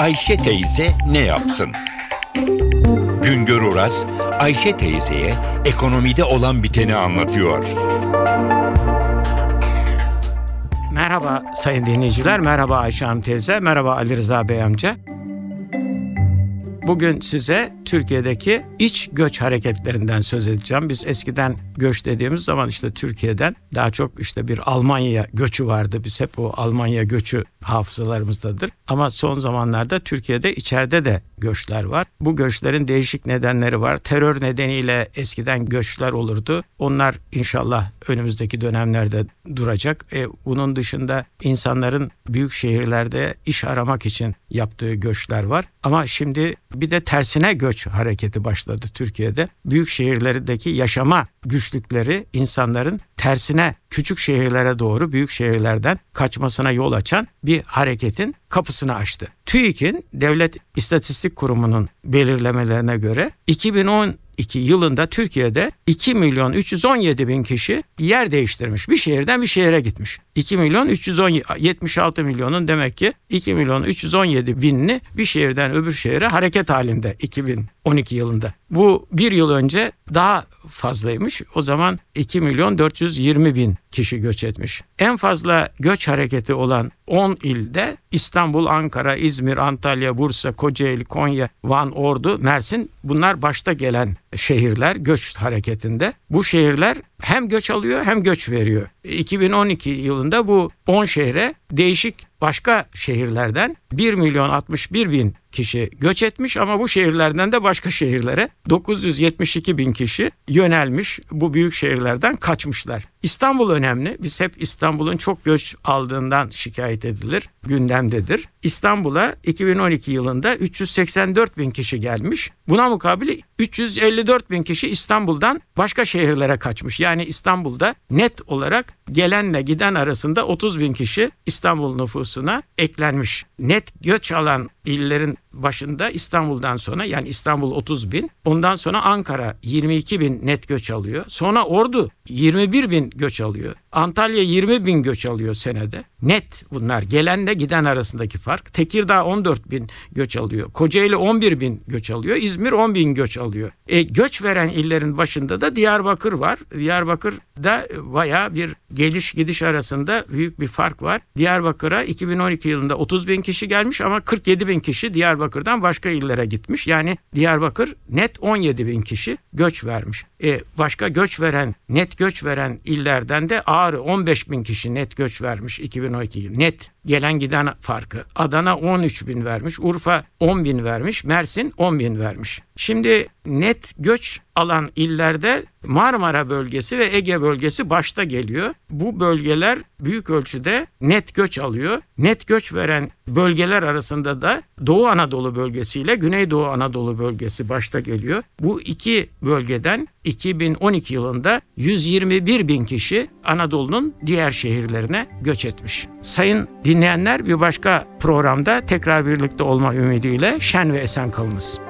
Ayşe teyze ne yapsın? Güngör Oras, Ayşe teyzeye ekonomide olan biteni anlatıyor. Merhaba sayın dinleyiciler, merhaba Ayşe Hanım teyze, merhaba Ali Rıza Bey amca. Bugün size Türkiye'deki iç göç hareketlerinden söz edeceğim. Biz eskiden göç dediğimiz zaman işte Türkiye'den daha çok işte bir Almanya göçü vardı. Biz hep o Almanya göçü hafızalarımızdadır. Ama son zamanlarda Türkiye'de içeride de göçler var. Bu göçlerin değişik nedenleri var. Terör nedeniyle eskiden göçler olurdu. Onlar inşallah önümüzdeki dönemlerde duracak. E, bunun dışında insanların büyük şehirlerde iş aramak için yaptığı göçler var. Ama şimdi bir de tersine göç hareketi başladı Türkiye'de. Büyük şehirlerdeki yaşama güçlükleri insanların tersine küçük şehirlere doğru büyük şehirlerden kaçmasına yol açan bir hareketin kapısını açtı. TÜİK'in Devlet İstatistik Kurumu'nun belirlemelerine göre 2010 2012 yılında Türkiye'de 2 milyon 317 bin kişi yer değiştirmiş. Bir şehirden bir şehire gitmiş. 2 milyon 310 76 milyonun demek ki 2 milyon 317 binini bir şehirden öbür şehire hareket halinde 2012 yılında. Bu bir yıl önce daha fazlaymış. O zaman 2 milyon 420 bin kişi göç etmiş. En fazla göç hareketi olan 10 ilde İstanbul, Ankara, İzmir, Antalya, Bursa, Kocaeli, Konya, Van, Ordu, Mersin bunlar başta gelen şehirler göç hareketinde. Bu şehirler hem göç alıyor hem göç veriyor. 2012 yılında bu 10 şehre değişik başka şehirlerden 1 milyon 61 bin kişi göç etmiş ama bu şehirlerden de başka şehirlere 972 bin kişi yönelmiş bu büyük şehirlerden kaçmışlar. İstanbul önemli. Biz hep İstanbul'un çok göç aldığından şikayet edilir. Gündemdedir. İstanbul'a 2012 yılında 384 bin kişi gelmiş. Buna mukabil 354 bin kişi İstanbul'dan başka şehirlere kaçmış. Yani İstanbul'da net olarak gelenle giden arasında 30 bin kişi İstanbul nüfusuna eklenmiş. Net göç alan illerin başında İstanbul'dan sonra yani İstanbul 30 bin. Ondan sonra Ankara 22 bin net göç alıyor. Sonra Ordu 21 bin göç alıyor. Antalya 20 bin göç alıyor senede. Net bunlar gelenle giden arasındaki fark. Tekirdağ 14 bin göç alıyor. Kocaeli 11 bin göç alıyor. İzmir 10 bin göç alıyor. E, göç veren illerin başında da Diyarbakır var. Diyarbakır'da baya bir geliş gidiş arasında büyük bir fark var. Diyarbakır'a 2012 yılında 30 bin kişi gelmiş ama 47 bin kişi Diyarbakır'dan başka illere gitmiş. Yani Diyarbakır net 17 bin kişi göç vermiş. E, başka göç veren, net göç veren illerden de Ağrı 15 bin kişi net göç vermiş 2012 yıl. Net gelen giden farkı. Adana 13 bin vermiş, Urfa 10 bin vermiş, Mersin 10 bin vermiş. Şimdi net göç alan illerde Marmara bölgesi ve Ege bölgesi başta geliyor. Bu bölgeler büyük ölçüde net göç alıyor. Net göç veren bölgeler arasında da Doğu Anadolu bölgesi ile Güneydoğu Anadolu bölgesi başta geliyor. Bu iki bölgeden 2012 yılında 121 bin kişi Anadolu'nun diğer şehirlerine göç etmiş. Sayın dinleyenler bir başka programda tekrar birlikte olma ümidiyle şen ve esen kalınız.